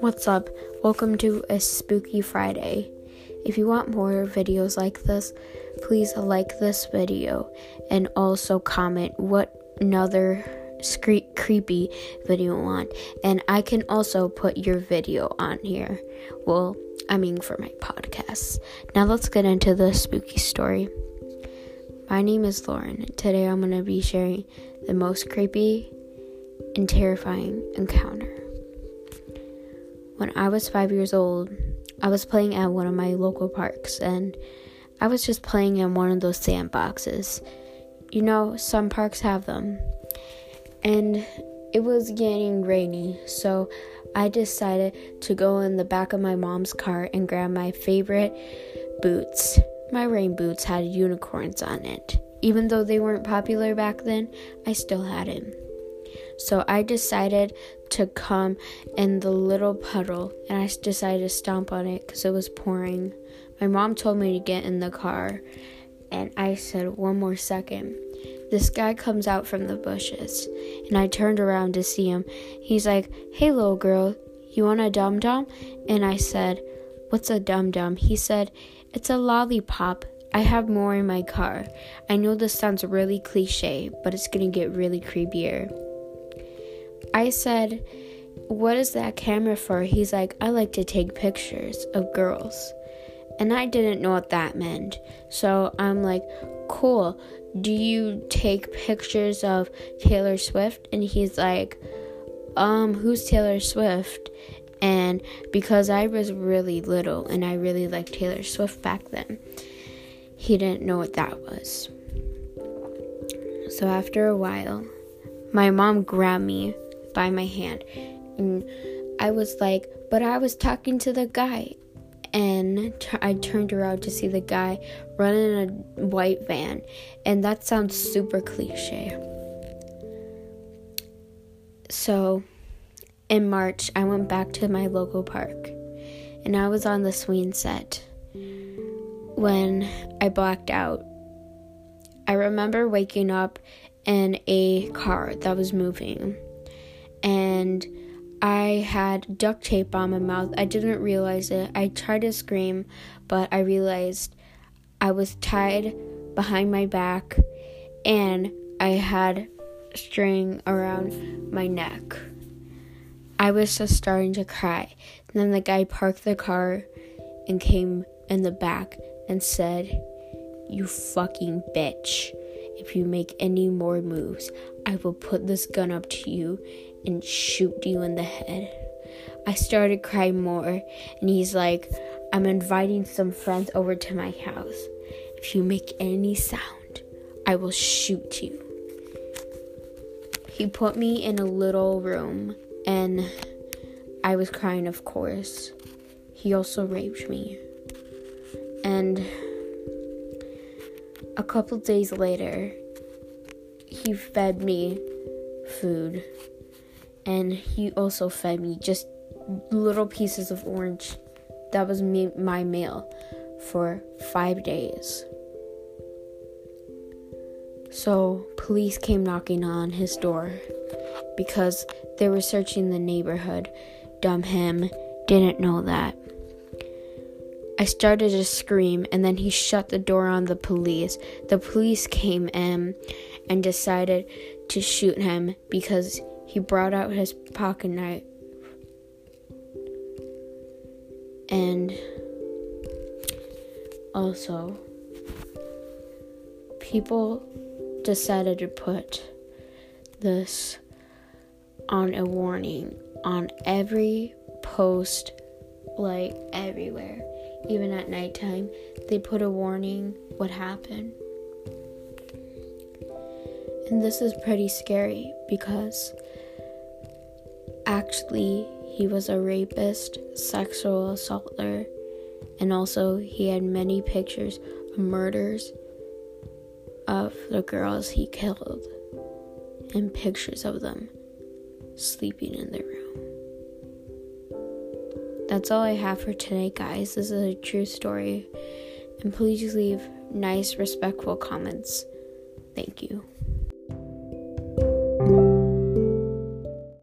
What's up? Welcome to a spooky Friday. If you want more videos like this, please like this video and also comment what another scre- creepy video you want. And I can also put your video on here. Well, I mean, for my podcast. Now let's get into the spooky story. My name is Lauren. Today I'm going to be sharing the most creepy and terrifying encounter. When I was five years old, I was playing at one of my local parks and I was just playing in one of those sandboxes. You know, some parks have them. And it was getting rainy, so I decided to go in the back of my mom's car and grab my favorite boots. My rain boots had unicorns on it. Even though they weren't popular back then, I still had them. So I decided to come in the little puddle and I decided to stomp on it because it was pouring. My mom told me to get in the car and I said, one more second. This guy comes out from the bushes and I turned around to see him. He's like, Hey, little girl, you want a dum dum? And I said, What's a dum dum? He said, It's a lollipop. I have more in my car. I know this sounds really cliche, but it's gonna get really creepier. I said, What is that camera for? He's like, I like to take pictures of girls. And I didn't know what that meant. So I'm like, Cool. Do you take pictures of Taylor Swift? And he's like, Um, who's Taylor Swift? And because I was really little and I really liked Taylor Swift back then, he didn't know what that was. So after a while, my mom grabbed me by my hand. And I was like, but I was talking to the guy. And t- I turned around to see the guy running a white van. And that sounds super cliche. So in March, I went back to my local park. And I was on the swing set when I blacked out. I remember waking up in a car that was moving and I had duct tape on my mouth. I didn't realize it. I tried to scream, but I realized I was tied behind my back and I had string around my neck. I was just starting to cry. And then the guy parked the car and came in the back and said, You fucking bitch. If you make any more moves, I will put this gun up to you and shoot you in the head. I started crying more, and he's like, I'm inviting some friends over to my house. If you make any sound, I will shoot you. He put me in a little room, and I was crying, of course. He also raped me. And a couple days later, he fed me food and he also fed me just little pieces of orange. That was me, my meal for five days. So, police came knocking on his door because they were searching the neighborhood. Dumb him, didn't know that. I started to scream, and then he shut the door on the police. The police came in and decided to shoot him because he brought out his pocket knife and also people decided to put this on a warning on every post like everywhere. Even at nighttime they put a warning what happened. And this is pretty scary because actually he was a rapist, sexual assaulter, and also he had many pictures of murders of the girls he killed and pictures of them sleeping in their room. That's all I have for today, guys. This is a true story. And please leave nice, respectful comments. Thank you.